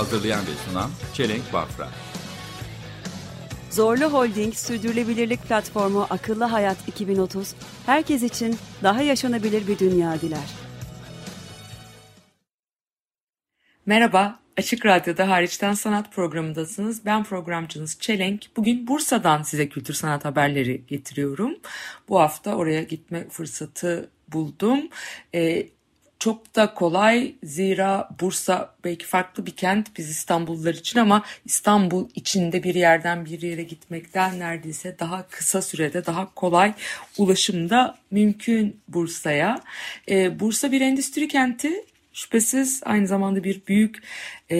Hazırlayan ve sunan Çelenk Bafra. Zorlu Holding Sürdürülebilirlik Platformu Akıllı Hayat 2030, herkes için daha yaşanabilir bir dünya diler. Merhaba, Açık Radyo'da Hariçten Sanat programındasınız. Ben programcınız Çelenk. Bugün Bursa'dan size kültür sanat haberleri getiriyorum. Bu hafta oraya gitme fırsatı buldum. Ee, çok da kolay. Zira Bursa belki farklı bir kent biz İstanbullular için ama İstanbul içinde bir yerden bir yere gitmekten neredeyse daha kısa sürede daha kolay ulaşımda mümkün Bursa'ya. Ee, Bursa bir endüstri kenti. Şüphesiz aynı zamanda bir büyük e,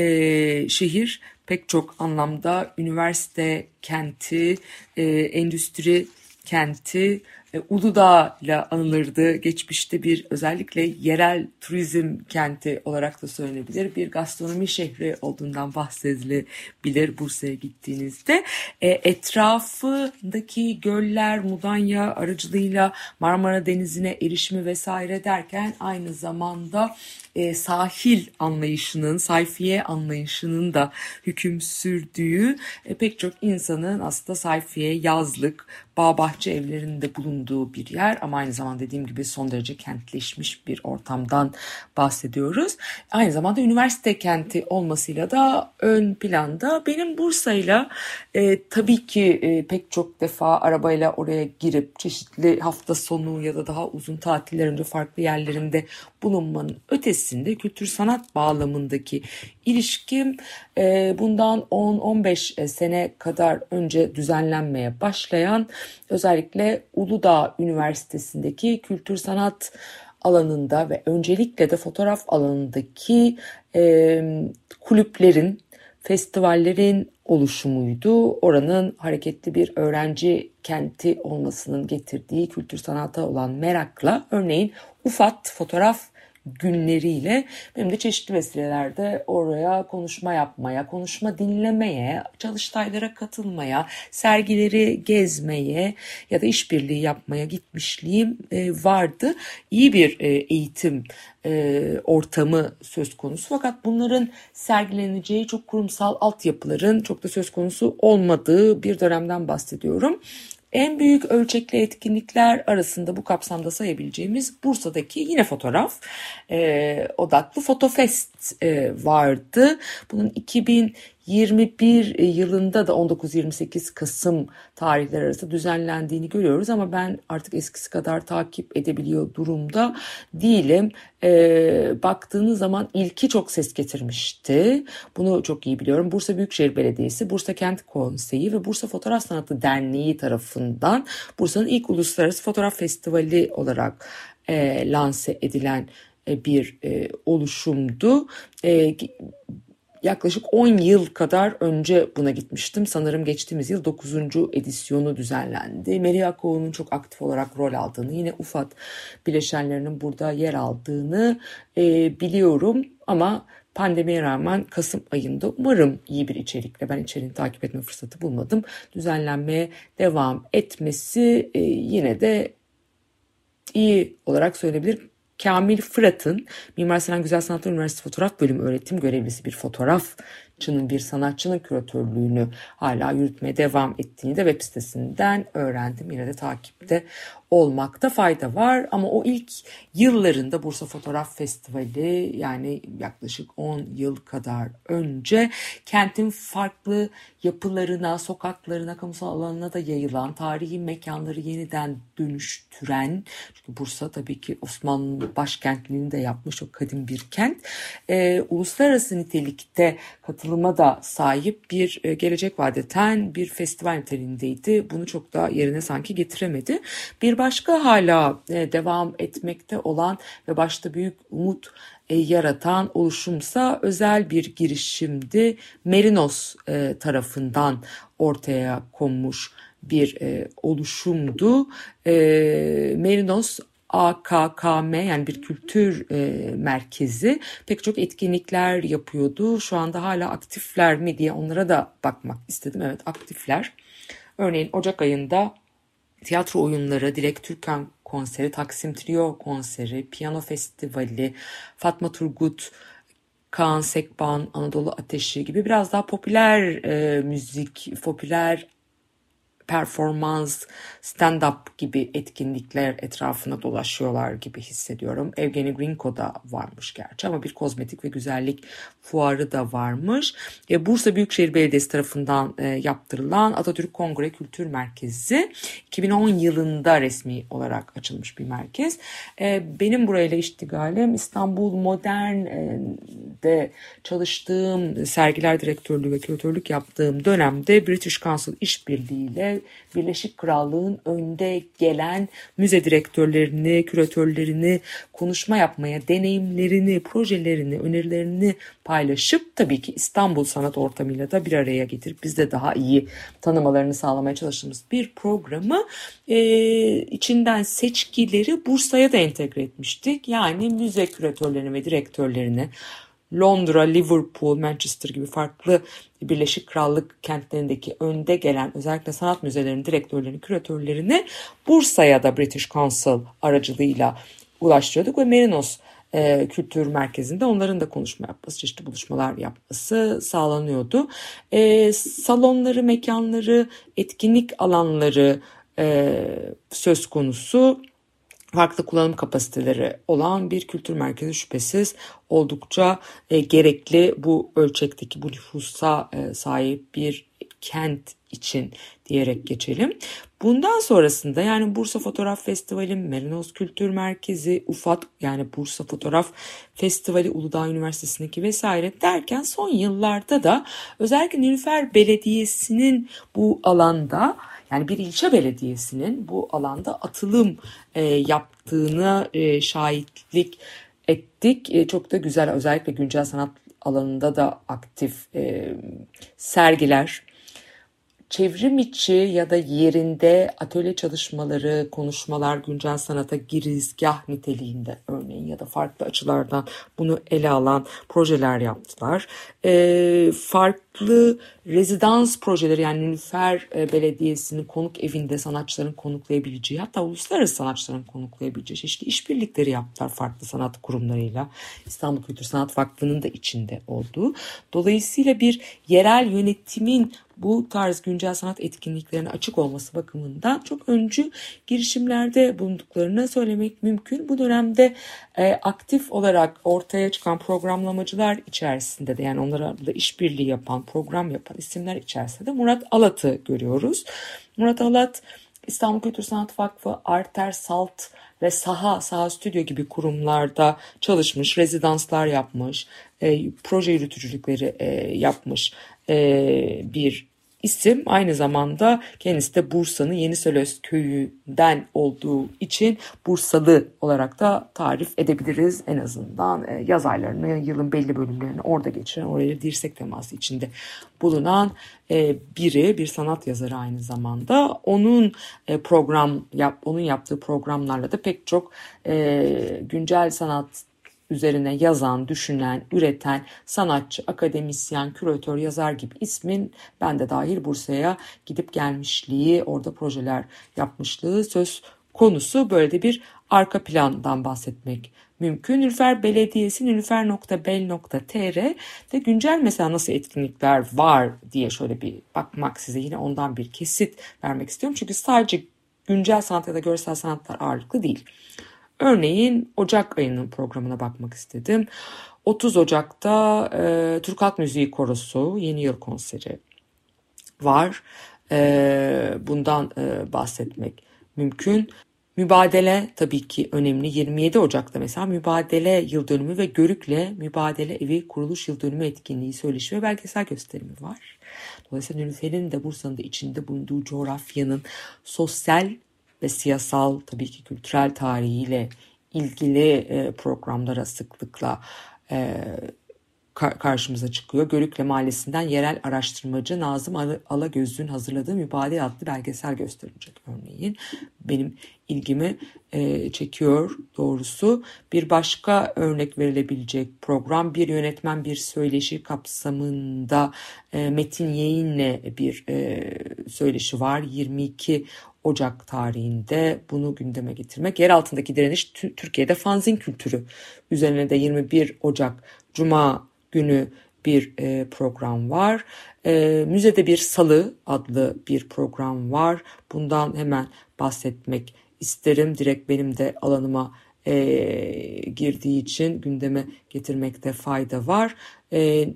şehir. Pek çok anlamda üniversite kenti, e, endüstri kenti, Uludağ ile anılırdı. Geçmişte bir özellikle yerel turizm kenti olarak da söylenebilir. Bir gastronomi şehri olduğundan bahsedilebilir Bursa'ya gittiğinizde. E, etrafındaki göller, Mudanya aracılığıyla Marmara Denizi'ne erişimi vesaire derken aynı zamanda e, sahil anlayışının, sayfiye anlayışının da hüküm sürdüğü e, pek çok insanın aslında sayfiye, yazlık, bağ bahçe evlerinde bulunduğu bir yer ama aynı zamanda dediğim gibi son derece kentleşmiş bir ortamdan bahsediyoruz. Aynı zamanda üniversite kenti olmasıyla da ön planda benim Bursa'yla e, tabii ki e, pek çok defa arabayla oraya girip çeşitli hafta sonu ya da daha uzun tatillerimde farklı yerlerinde bulunmanın ötesinde kültür sanat bağlamındaki ilişkim e, bundan 10-15 sene kadar önce düzenlenmeye başlayan özellikle Uludağ Üniversitesi'ndeki kültür sanat alanında ve öncelikle de fotoğraf alanındaki e, kulüplerin, festivallerin oluşumuydu. Oranın hareketli bir öğrenci kenti olmasının getirdiği kültür sanata olan merakla örneğin UFAT fotoğraf günleriyle benim de çeşitli vesilelerde oraya konuşma yapmaya, konuşma dinlemeye, çalıştaylara katılmaya, sergileri gezmeye ya da işbirliği yapmaya gitmişliğim e, vardı. İyi bir e, eğitim e, ortamı söz konusu fakat bunların sergileneceği çok kurumsal altyapıların çok da söz konusu olmadığı bir dönemden bahsediyorum. En büyük ölçekli etkinlikler arasında bu kapsamda sayabileceğimiz Bursa'daki yine fotoğraf e, odaklı Fotofest e, vardı. Bunun 2021 yılında da 19-28 Kasım tarihler arası düzenlendiğini görüyoruz ama ben artık eskisi kadar takip edebiliyor durumda değilim. E, baktığınız zaman ilki çok ses getirmişti. Bunu çok iyi biliyorum. Bursa Büyükşehir Belediyesi, Bursa Kent Konseyi ve Bursa Fotoğraf Sanatı Derneği tarafından Bursa'nın ilk uluslararası fotoğraf festivali olarak e, lanse edilen e, bir e, oluşumdu. E, yaklaşık 10 yıl kadar önce buna gitmiştim. Sanırım geçtiğimiz yıl 9. edisyonu düzenlendi. Meri Akoğlu'nun çok aktif olarak rol aldığını, yine UFAD bileşenlerinin burada yer aldığını e, biliyorum. Ama pandemiye rağmen Kasım ayında umarım iyi bir içerikle ben içeriğini takip etme fırsatı bulmadım. Düzenlenmeye devam etmesi e, yine de iyi olarak söylenebilir. Kamil Fırat'ın Mimar Sinan Güzel Sanatlar Üniversitesi Fotoğraf Bölümü öğretim görevlisi bir fotoğrafçının bir sanatçının küratörlüğünü hala yürütmeye devam ettiğini de web sitesinden öğrendim. Yine de takipte olmakta fayda var ama o ilk yıllarında Bursa Fotoğraf Festivali yani yaklaşık 10 yıl kadar önce kentin farklı yapılarına, sokaklarına, kamusal alanına da yayılan, tarihi mekanları yeniden dönüştüren, çünkü Bursa tabii ki Osmanlı başkentliğini de yapmış o kadim bir kent, e, uluslararası nitelikte katılıma da sahip bir e, gelecek vadeten bir festival niteliğindeydi. Bunu çok da yerine sanki getiremedi. Bir başka hala e, devam etmekte olan ve başta büyük umut e, yaratan oluşumsa özel bir girişimdi. Merinos e, tarafından ortaya konmuş bir oluşumdu. Merinos AKKM yani bir kültür e, merkezi pek çok etkinlikler yapıyordu. Şu anda hala aktifler mi diye onlara da bakmak istedim. Evet aktifler. Örneğin Ocak ayında tiyatro oyunları, Dilek Türkan konseri, Taksim Trio konseri, piyano festivali, Fatma Turgut, Kaan Sekban, Anadolu Ateşi gibi biraz daha popüler e, müzik, popüler performans, stand-up gibi etkinlikler etrafına dolaşıyorlar gibi hissediyorum. Evgeni Grinko da varmış gerçi ama bir kozmetik ve güzellik fuarı da varmış. E, Bursa Büyükşehir Belediyesi tarafından e, yaptırılan Atatürk Kongre Kültür Merkezi 2010 yılında resmi olarak açılmış bir merkez. E, benim burayla iştigalim İstanbul Modern'de çalıştığım sergiler direktörlüğü ve küratörlük yaptığım dönemde British Council işbirliğiyle Birleşik Krallığın önde gelen müze direktörlerini, küratörlerini konuşma yapmaya, deneyimlerini, projelerini, önerilerini paylaşıp tabii ki İstanbul sanat ortamıyla da bir araya getirip biz de daha iyi tanımalarını sağlamaya çalıştığımız bir programı e, içinden seçkileri Bursa'ya da entegre etmiştik. Yani müze küratörlerini ve direktörlerini Londra, Liverpool, Manchester gibi farklı Birleşik Krallık kentlerindeki önde gelen özellikle sanat müzelerinin direktörlerini, küratörlerini Bursa'ya da British Council aracılığıyla ulaştırıyorduk ve Merinos e, Kültür Merkezi'nde onların da konuşma yapması, çeşitli buluşmalar yapması sağlanıyordu. E, salonları, mekanları, etkinlik alanları e, söz konusu farklı kullanım kapasiteleri olan bir kültür merkezi şüphesiz oldukça e, gerekli bu ölçekteki bu nüfusa e, sahip bir kent için diyerek geçelim. Bundan sonrasında yani Bursa Fotoğraf Festivali, Merinos Kültür Merkezi, UFAT yani Bursa Fotoğraf Festivali, Uludağ Üniversitesi'ndeki vesaire derken son yıllarda da özellikle Nilüfer Belediyesi'nin bu alanda yani bir ilçe belediyesinin bu alanda atılım e, yaptığını e, şahitlik ettik. E, çok da güzel özellikle güncel sanat alanında da aktif e, sergiler, çevrim içi ya da yerinde atölye çalışmaları, konuşmalar, güncel sanata girizgah niteliğinde örneğin ya da farklı açılardan bunu ele alan projeler yaptılar. E, farklı rezidans projeleri yani Nilüfer e, Belediyesi'nin konuk evinde sanatçıların konuklayabileceği hatta uluslararası sanatçıların konuklayabileceği çeşitli işbirlikleri yaptılar farklı sanat kurumlarıyla. İstanbul Kültür Sanat Vakfı'nın da içinde olduğu. Dolayısıyla bir yerel yönetimin bu tarz güncel sanat etkinliklerine açık olması bakımından çok öncü girişimlerde bulunduklarını söylemek mümkün. Bu dönemde e, aktif olarak ortaya çıkan programlamacılar içerisinde de yani onlara da işbirliği yapan, program yapan isimler içerisinde de Murat Alat'ı görüyoruz. Murat Alat İstanbul Kültür Sanat Vakfı, Arter, Salt ve Saha, Saha Stüdyo gibi kurumlarda çalışmış, rezidanslar yapmış, e, proje yürütücülükleri e, yapmış e, bir isim aynı zamanda kendisi de Bursa'nın Yenisölöz köyünden olduğu için Bursalı olarak da tarif edebiliriz. En azından e, yaz aylarını, yılın belli bölümlerini orada geçiren, oraya dirsek teması içinde bulunan e, biri, bir sanat yazarı aynı zamanda. Onun e, program yap, onun yaptığı programlarla da pek çok güncel sanat üzerine yazan, düşünen, üreten sanatçı, akademisyen, küratör, yazar gibi ismin ben de dahil Bursa'ya gidip gelmişliği, orada projeler yapmışlığı söz konusu. Böyle de bir arka plandan bahsetmek mümkün. Nülfer Belediyesi nülfer.bel.tr de güncel mesela nasıl etkinlikler var diye şöyle bir bakmak size yine ondan bir kesit vermek istiyorum. Çünkü sadece güncel sanat ya da görsel sanatlar ağırlıklı değil. Örneğin Ocak ayının programına bakmak istedim. 30 Ocak'ta e, Türk Halk Müziği Korosu Yeni Yıl konseri var. E, bundan e, bahsetmek mümkün. Mübadele tabii ki önemli. 27 Ocak'ta mesela Mübadele Yıl Dönümü ve Görük'le Mübadele Evi Kuruluş Yıl Dönümü etkinliği, söyleşi ve belgesel gösterimi var. Dolayısıyla Nilüfer'in de Bursa'nın da içinde bulunduğu coğrafyanın sosyal ve siyasal tabii ki kültürel tarihiyle ilgili e, programlara sıklıkla e, karşımıza çıkıyor. Görükle Mahallesi'nden yerel araştırmacı Nazım Alagöz'ün hazırladığı Mübadele adlı belgesel gösterilecek örneğin. Benim ilgimi e, çekiyor doğrusu. Bir başka örnek verilebilecek program bir yönetmen bir söyleşi kapsamında Metin Yeğin'le bir söyleşi var. 22 Ocak tarihinde bunu gündeme getirmek. Yer altındaki direniş Türkiye'de fanzin kültürü üzerine de 21 Ocak Cuma günü bir e, program var. E, Müzede Bir Salı adlı bir program var. Bundan hemen bahsetmek isterim. Direkt benim de alanıma e, girdiği için gündeme getirmekte fayda var. E,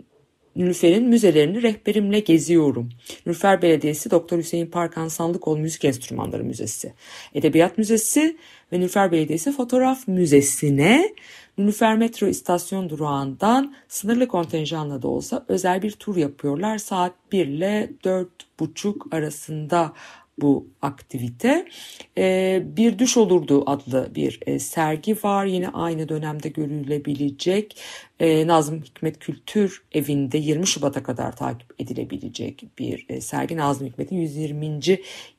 Nülfer'in müzelerini rehberimle geziyorum. Nülfer Belediyesi Doktor Hüseyin Parkan Sandıkoğlu Müzik Enstrümanları Müzesi, Edebiyat Müzesi ve Nülfer Belediyesi Fotoğraf Müzesi'ne Nülfer Metro istasyon durağından sınırlı kontenjanla da olsa özel bir tur yapıyorlar. Saat 1 ile 4.30 arasında bu aktivite. Ee, bir Düş Olurdu adlı bir e, sergi var. Yine aynı dönemde görülebilecek. Ee, Nazım Hikmet Kültür Evi'nde 20 Şubat'a kadar takip edilebilecek bir e, sergi. Nazım Hikmet'in 120.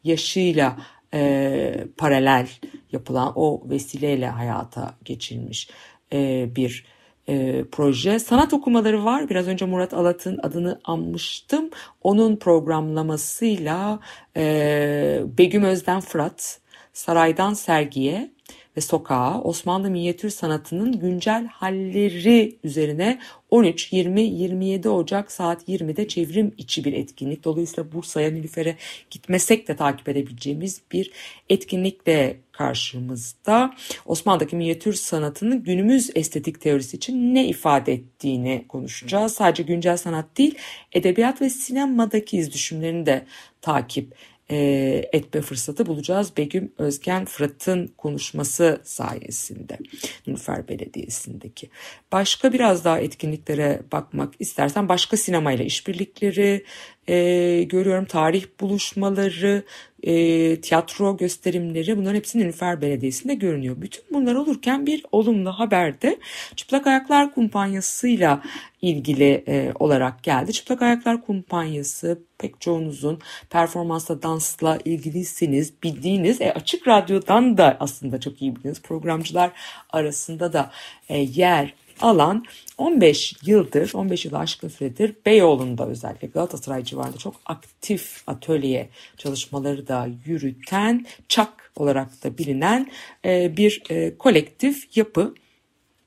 yaşıyla e, paralel yapılan o vesileyle hayata geçilmiş e, bir e, proje. Sanat okumaları var. Biraz önce Murat Alat'ın adını anmıştım. Onun programlamasıyla e, Begüm Özden Fırat, Saraydan Sergiye ve Sokağa Osmanlı minyatür sanatının güncel halleri üzerine 13, 20, 27 Ocak saat 20'de çevrim içi bir etkinlik. Dolayısıyla Bursa'ya Nilüfer'e gitmesek de takip edebileceğimiz bir etkinlikle karşımızda. Osmanlı'daki minyatür sanatının günümüz estetik teorisi için ne ifade ettiğini konuşacağız. Sadece güncel sanat değil, edebiyat ve sinemadaki iz düşümlerini de takip e, etme fırsatı bulacağız. Begüm Özgen Fırat'ın konuşması sayesinde Nilüfer Belediyesi'ndeki. Başka biraz daha etkinliklere bakmak istersen başka sinemayla işbirlikleri e, görüyorum. Tarih buluşmaları, e, tiyatro gösterimleri bunların hepsi Nilüfer Belediyesi'nde görünüyor. Bütün bunlar olurken bir olumlu haber de Çıplak Ayaklar Kumpanyası'yla ilgili e, olarak geldi. Çıplak Ayaklar Kumpanyası pek çoğunuzun performansla dansla ilgiliyseniz bildiğiniz e, açık radyodan da aslında çok iyi bildiğiniz programcılar arasında da e, yer alan 15 yıldır, 15 yıl aşkın süredir Beyoğlu'nda özellikle Galatasaray civarında çok aktif atölye çalışmaları da yürüten, çak olarak da bilinen e, bir e, kolektif yapı.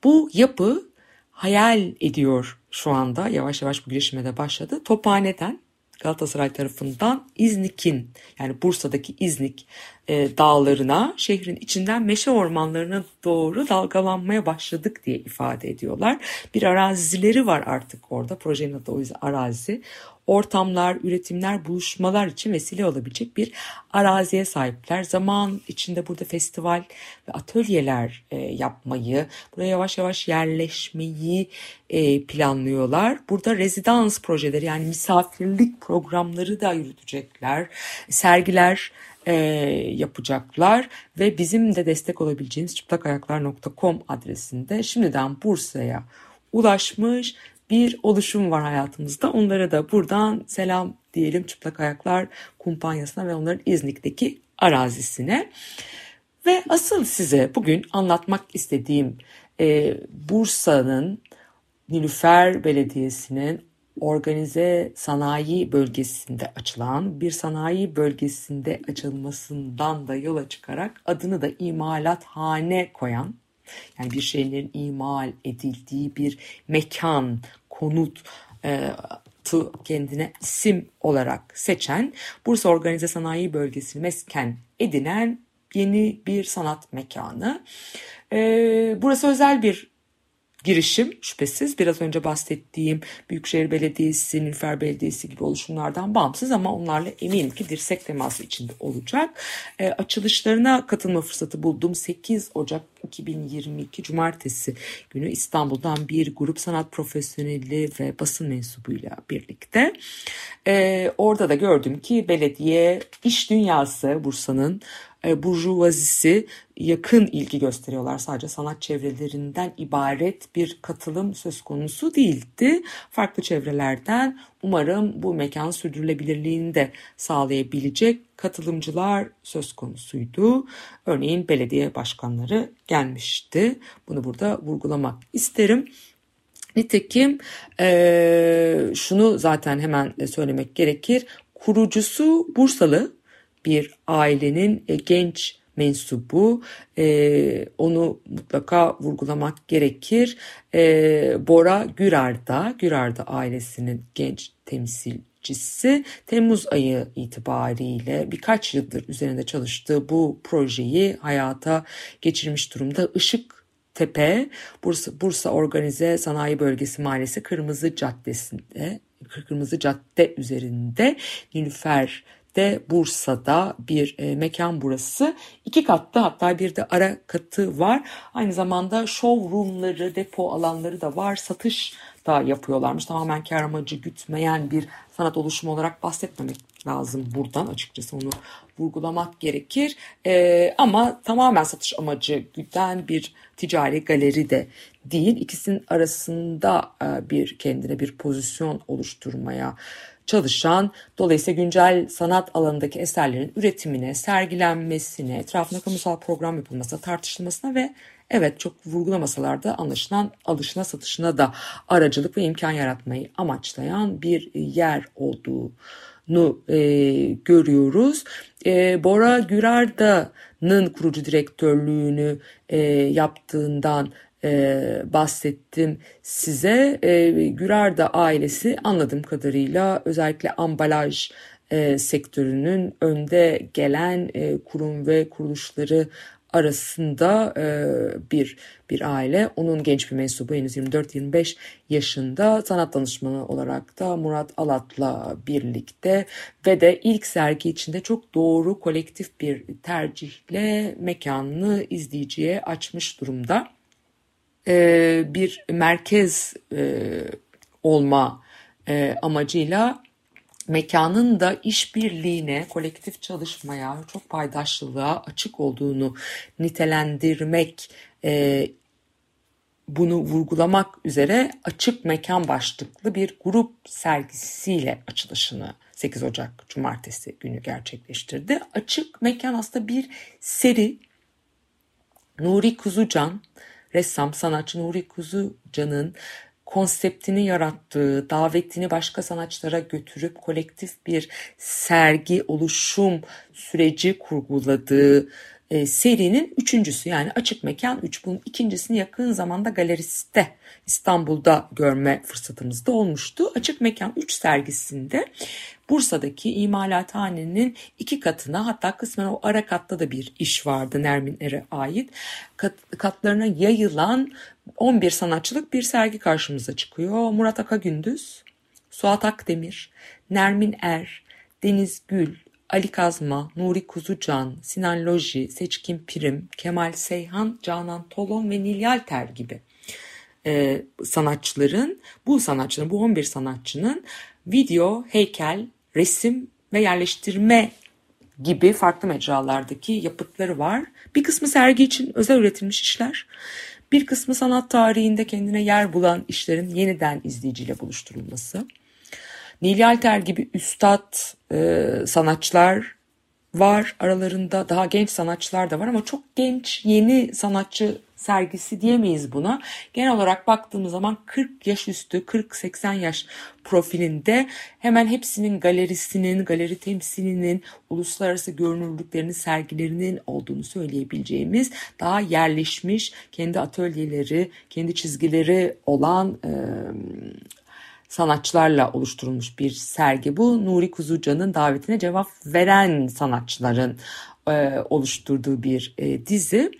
Bu yapı hayal ediyor şu anda yavaş yavaş bu girişime de başladı. Tophane'den Galatasaray tarafından İznik'in yani Bursa'daki İznik e, dağlarına şehrin içinden meşe ormanlarına doğru dalgalanmaya başladık diye ifade ediyorlar. Bir arazileri var artık orada projenin adı o yüzden arazi ortamlar, üretimler, buluşmalar için vesile olabilecek bir araziye sahipler. Zaman içinde burada festival ve atölyeler e, yapmayı, buraya yavaş yavaş yerleşmeyi e, planlıyorlar. Burada rezidans projeleri yani misafirlik programları da yürütecekler. Sergiler e, yapacaklar ve bizim de destek olabileceğimiz çıplakayaklar.com adresinde şimdiden Bursa'ya ulaşmış bir oluşum var hayatımızda. Onlara da buradan selam diyelim Çıplak Ayaklar kumpanyasına ve onların İznik'teki arazisine. Ve asıl size bugün anlatmak istediğim e, Bursa'nın Nilüfer Belediyesi'nin organize sanayi bölgesinde açılan bir sanayi bölgesinde açılmasından da yola çıkarak adını da imalathane koyan yani bir şeylerin imal edildiği bir mekan, konut e, kendine isim olarak seçen Bursa Organize Sanayi Bölgesi'ni mesken edinen yeni bir sanat mekanı. E, burası özel bir girişim şüphesiz biraz önce bahsettiğim Büyükşehir Belediyesi, Nilüfer Belediyesi gibi oluşumlardan bağımsız ama onlarla eminim ki dirsek teması içinde olacak. E, açılışlarına katılma fırsatı buldum. 8 Ocak 2022 Cumartesi günü İstanbul'dan bir grup sanat profesyoneli ve basın mensubuyla birlikte. E, orada da gördüm ki belediye iş dünyası Bursa'nın e, burjuvazisi yakın ilgi gösteriyorlar. Sadece sanat çevrelerinden ibaret bir katılım söz konusu değildi. Farklı çevrelerden umarım bu mekan sürdürülebilirliğini de sağlayabilecek katılımcılar söz konusuydu. Örneğin belediye başkanları gelmişti. Bunu burada vurgulamak isterim. Nitekim e, şunu zaten hemen söylemek gerekir. Kurucusu Bursalı bir ailenin e, genç mensubu e, onu mutlaka vurgulamak gerekir. E, Bora Gürar'da, Gürar'da ailesinin genç temsilcisi Temmuz ayı itibariyle birkaç yıldır üzerinde çalıştığı bu projeyi hayata geçirmiş durumda. Işık Tepe, Bursa, Bursa Organize Sanayi Bölgesi Mahallesi Kırmızı Caddesi'nde, Kırmızı Cadde üzerinde Nilüfer de Bursa'da bir e, mekan burası. İki katlı hatta bir de ara katı var. Aynı zamanda showroomları, depo alanları da var. Satış da yapıyorlarmış. Tamamen kar amacı gütmeyen bir sanat oluşumu olarak bahsetmemek lazım buradan açıkçası onu vurgulamak gerekir. E, ama tamamen satış amacı güden bir ticari galeri de değil. İkisinin arasında e, bir kendine bir pozisyon oluşturmaya çalışan, dolayısıyla güncel sanat alanındaki eserlerin üretimine, sergilenmesine, etrafında kamusal program yapılmasına, tartışılmasına ve evet çok vurgulamasalar da anlaşılan alışına satışına da aracılık ve imkan yaratmayı amaçlayan bir yer olduğunu e, görüyoruz. E, Bora Gürarda'nın kurucu direktörlüğünü e, yaptığından e, bahsettim size. E, Gürarda ailesi anladığım kadarıyla özellikle ambalaj e, sektörünün önde gelen e, kurum ve kuruluşları arasında e, bir bir aile. Onun genç bir mensubu henüz 24-25 yaşında sanat danışmanı olarak da Murat Alat'la birlikte ve de ilk sergi içinde çok doğru kolektif bir tercihle mekanını izleyiciye açmış durumda. E, bir merkez e, olma e, amacıyla mekanın da işbirliğine, kolektif çalışmaya, çok paydaşlılığa açık olduğunu nitelendirmek, bunu vurgulamak üzere açık mekan başlıklı bir grup sergisiyle açılışını 8 Ocak Cumartesi günü gerçekleştirdi. Açık mekan aslında bir seri. Nuri Kuzucan, ressam, sanatçı Nuri Kuzucan'ın konseptini yarattığı, davetini başka sanatçılara götürüp kolektif bir sergi, oluşum süreci kurguladığı e, serinin üçüncüsü yani Açık Mekan 3. Bunun ikincisini yakın zamanda galeriste İstanbul'da görme fırsatımız da olmuştu. Açık Mekan 3 sergisinde Bursa'daki imalathanenin iki katına hatta kısmen o ara katta da bir iş vardı Nermin Er'e ait. Kat, katlarına yayılan 11 sanatçılık bir sergi karşımıza çıkıyor. Murat Akagündüz, Suat Akdemir, Nermin Er, Deniz Gül, Ali Kazma, Nuri Kuzucan, Sinan Loji, Seçkin Pirim, Kemal Seyhan, Canan Tolon ve Nil Yalter gibi e, sanatçıların, bu sanatçının, bu 11 sanatçının video, heykel, resim ve yerleştirme gibi farklı mecralardaki yapıtları var. Bir kısmı sergi için özel üretilmiş işler. Bir kısmı sanat tarihinde kendine yer bulan işlerin yeniden izleyiciyle buluşturulması. Nili Alter gibi üstad e, sanatçılar var aralarında daha genç sanatçılar da var ama çok genç yeni sanatçı sergisi diyemeyiz buna. Genel olarak baktığımız zaman 40 yaş üstü 40-80 yaş profilinde hemen hepsinin galerisinin, galeri temsilinin, uluslararası görünürlüklerinin, sergilerinin olduğunu söyleyebileceğimiz daha yerleşmiş kendi atölyeleri, kendi çizgileri olan e, sanatçılarla oluşturulmuş bir sergi bu. Nuri Kuzucan'ın davetine cevap veren sanatçıların e, oluşturduğu bir e, dizi.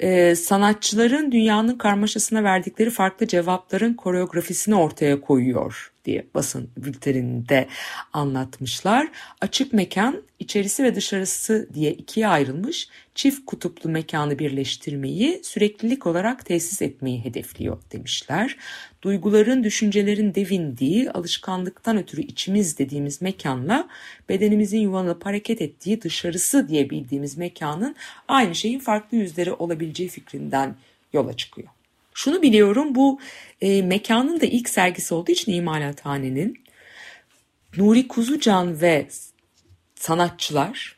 E, sanatçıların dünyanın karmaşasına verdikleri farklı cevapların koreografisini ortaya koyuyor diye basın bülteninde anlatmışlar. Açık mekan içerisi ve dışarısı diye ikiye ayrılmış çift kutuplu mekanı birleştirmeyi süreklilik olarak tesis etmeyi hedefliyor demişler. Duyguların, düşüncelerin devindiği, alışkanlıktan ötürü içimiz dediğimiz mekanla bedenimizin yuvanıp hareket ettiği dışarısı diye bildiğimiz mekanın aynı şeyin farklı yüzleri olabileceği fikrinden yola çıkıyor. Şunu biliyorum bu e, mekanın da ilk sergisi olduğu için imalathanenin Nuri Kuzucan ve sanatçılar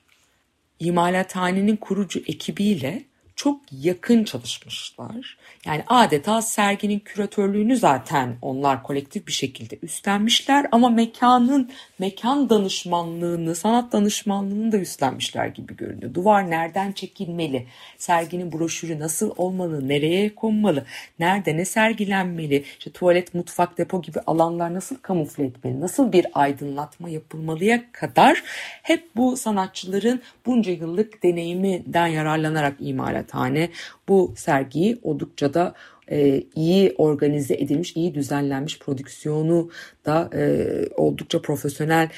imalathanenin kurucu ekibiyle çok yakın çalışmışlar. Yani adeta serginin küratörlüğünü zaten onlar kolektif bir şekilde üstlenmişler ama mekanın mekan danışmanlığını, sanat danışmanlığını da üstlenmişler gibi görünüyor. Duvar nereden çekilmeli? Serginin broşürü nasıl olmalı? Nereye konmalı? Nerede ne sergilenmeli? İşte tuvalet, mutfak, depo gibi alanlar nasıl kamufle etmeli? Nasıl bir aydınlatma yapılmalıya kadar hep bu sanatçıların bunca yıllık deneyiminden yararlanarak imalathane bu sergiyi oldukça da e, iyi organize edilmiş, iyi düzenlenmiş prodüksiyonu da e, oldukça profesyonel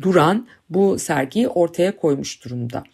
duran bu sergiyi ortaya koymuş durumda.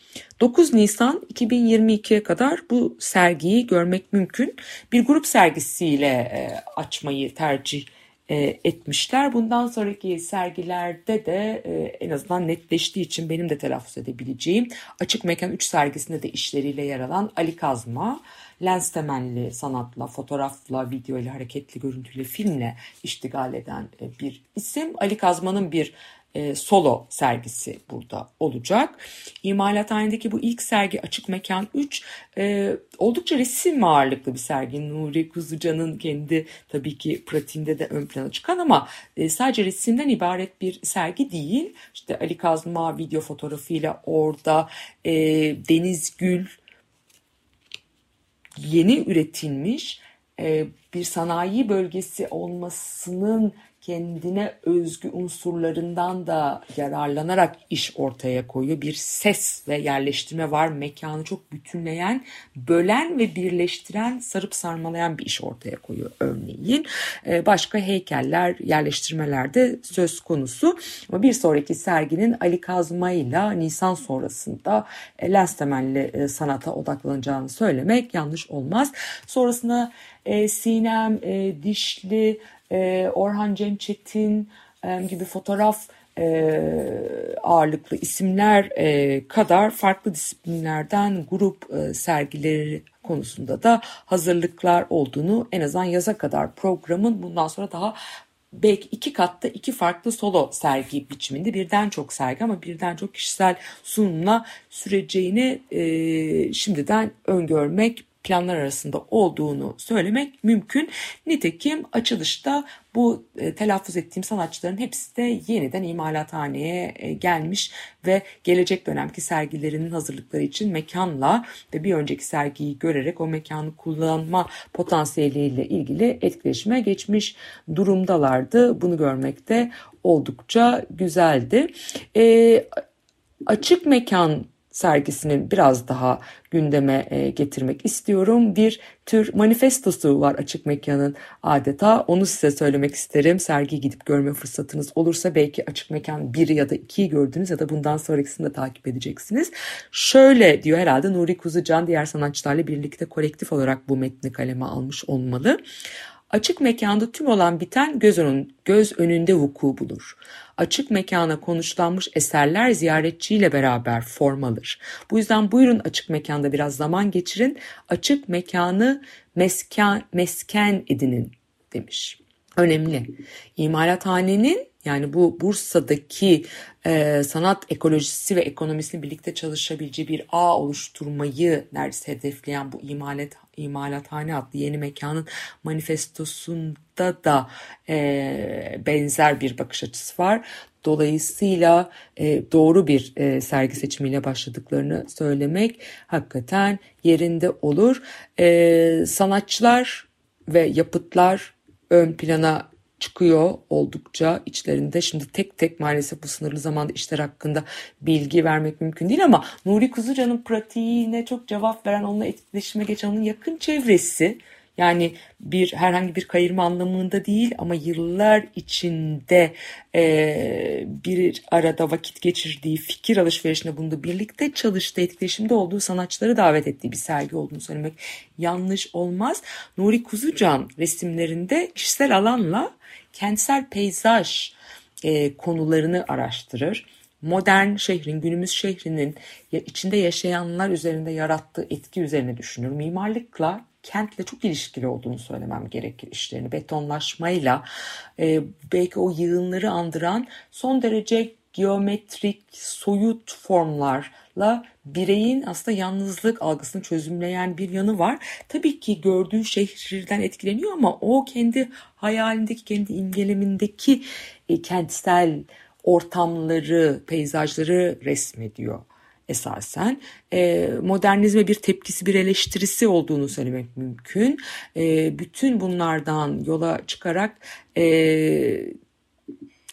9 Nisan 2022'ye kadar bu sergiyi görmek mümkün. Bir grup sergisiyle e, açmayı tercih etmişler. Bundan sonraki sergilerde de e, en azından netleştiği için benim de telaffuz edebileceğim Açık Mekan 3 sergisinde de işleriyle yer alan Ali Kazma, lens temelli sanatla, fotoğrafla, video ile, hareketli görüntüyle, filmle iştigal eden e, bir isim. Ali Kazma'nın bir e, solo sergisi burada olacak. İmalathanedeki bu ilk sergi Açık Mekan 3 e, oldukça resim ağırlıklı bir sergi. Nuri Kuzucan'ın kendi tabii ki pratiğinde de ön plana çıkan ama e, sadece resimden ibaret bir sergi değil. İşte Ali Kazma video fotoğrafıyla orada e, Deniz Gül yeni üretilmiş e, bir sanayi bölgesi olmasının kendine özgü unsurlarından da yararlanarak iş ortaya koyuyor. Bir ses ve yerleştirme var. Mekanı çok bütünleyen, bölen ve birleştiren, sarıp sarmalayan bir iş ortaya koyuyor örneğin. Ee, başka heykeller, yerleştirmeler de söz konusu. Ama bir sonraki serginin Ali Kazma ile Nisan sonrasında e, lens temelli e, sanata odaklanacağını söylemek yanlış olmaz. Sonrasında e, Sinem, e, Dişli, e, Orhan Cem Çetin gibi fotoğraf e, ağırlıklı isimler e, kadar farklı disiplinlerden grup e, sergileri konusunda da hazırlıklar olduğunu en azından yaza kadar programın bundan sonra daha belki iki katta iki farklı solo sergi biçiminde birden çok sergi ama birden çok kişisel sunumla süreceğini e, şimdiden öngörmek planlar arasında olduğunu söylemek mümkün. Nitekim açılışta bu e, telaffuz ettiğim sanatçıların hepsi de yeniden imalathaneye e, gelmiş ve gelecek dönemki sergilerinin hazırlıkları için mekanla ve bir önceki sergiyi görerek o mekanı kullanma potansiyeliyle ilgili etkileşime geçmiş durumdalardı. Bunu görmek de oldukça güzeldi. E, açık mekan sergisini biraz daha gündeme e, getirmek istiyorum. Bir tür manifestosu var Açık Mekan'ın adeta. Onu size söylemek isterim. Sergi gidip görme fırsatınız olursa belki Açık Mekan 1 ya da 2'yi gördünüz ya da bundan sonrakisini de takip edeceksiniz. Şöyle diyor herhalde Nuri Kuzucan diğer sanatçılarla birlikte kolektif olarak bu metni kaleme almış olmalı. Açık mekanda tüm olan biten göz, önün, göz önünde vuku bulur. Açık mekana konuşlanmış eserler ziyaretçiyle beraber form alır. Bu yüzden buyurun açık mekanda biraz zaman geçirin. Açık mekanı mesken, mesken edinin demiş. Önemli. İmalathanenin yani bu Bursa'daki e, sanat ekolojisi ve ekonomisinin birlikte çalışabileceği bir ağ oluşturmayı neredeyse hedefleyen bu imalat, imalathane adlı yeni mekanın manifestosunda da e, benzer bir bakış açısı var. Dolayısıyla e, doğru bir e, sergi seçimiyle başladıklarını söylemek hakikaten yerinde olur. E, sanatçılar ve yapıtlar ön plana çıkıyor oldukça içlerinde. Şimdi tek tek maalesef bu sınırlı zamanda işler hakkında bilgi vermek mümkün değil ama Nuri Kuzucan'ın pratiğine çok cevap veren, onunla etkileşime geçen onun yakın çevresi yani bir herhangi bir kayırma anlamında değil ama yıllar içinde e, bir arada vakit geçirdiği, fikir alışverişinde bulunduğu, birlikte çalıştığı, etkileşimde olduğu sanatçıları davet ettiği bir sergi olduğunu söylemek yanlış olmaz. Nuri Kuzucan resimlerinde kişisel alanla kentsel peyzaj e, konularını araştırır modern şehrin, günümüz şehrinin içinde yaşayanlar üzerinde yarattığı etki üzerine düşünür. Mimarlıkla kentle çok ilişkili olduğunu söylemem gerekir işlerini. Betonlaşmayla e, belki o yığınları andıran son derece geometrik, soyut formlarla bireyin aslında yalnızlık algısını çözümleyen bir yanı var. Tabii ki gördüğü şehirden etkileniyor ama o kendi hayalindeki, kendi imgelemindeki e, kentsel ortamları, peyzajları resmediyor esasen e, modernizme bir tepkisi bir eleştirisi olduğunu söylemek mümkün. E, bütün bunlardan yola çıkarak e,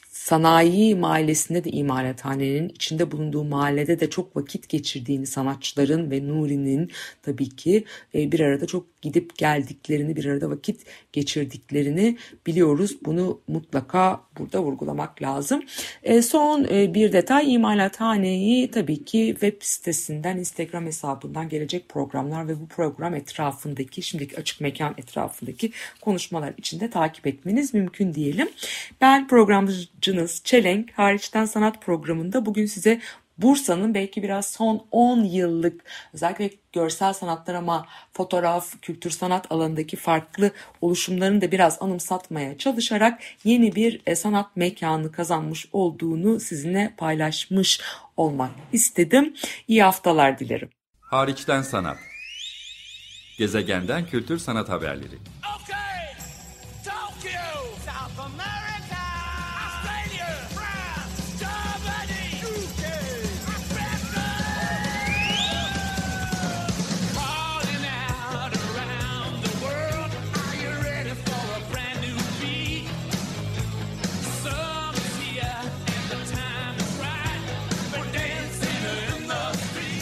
sanayi mahallesinde de imalathanenin içinde bulunduğu mahallede de çok vakit geçirdiğini sanatçıların ve Nuri'nin tabii ki e, bir arada çok gidip geldiklerini bir arada vakit geçirdiklerini biliyoruz. Bunu mutlaka burada vurgulamak lazım. E, son e, bir detay imalathaneyi tabii ki web sitesinden Instagram hesabından gelecek programlar ve bu program etrafındaki şimdiki açık mekan etrafındaki konuşmalar içinde takip etmeniz mümkün diyelim. Ben programcınız Çelenk hariçten sanat programında bugün size Bursa'nın belki biraz son 10 yıllık özellikle görsel sanatlar ama fotoğraf, kültür sanat alanındaki farklı oluşumlarını da biraz anımsatmaya çalışarak yeni bir e, sanat mekanı kazanmış olduğunu sizinle paylaşmış olmak istedim. İyi haftalar dilerim. Hariçten sanat. Gezegenden kültür sanat haberleri. Okay,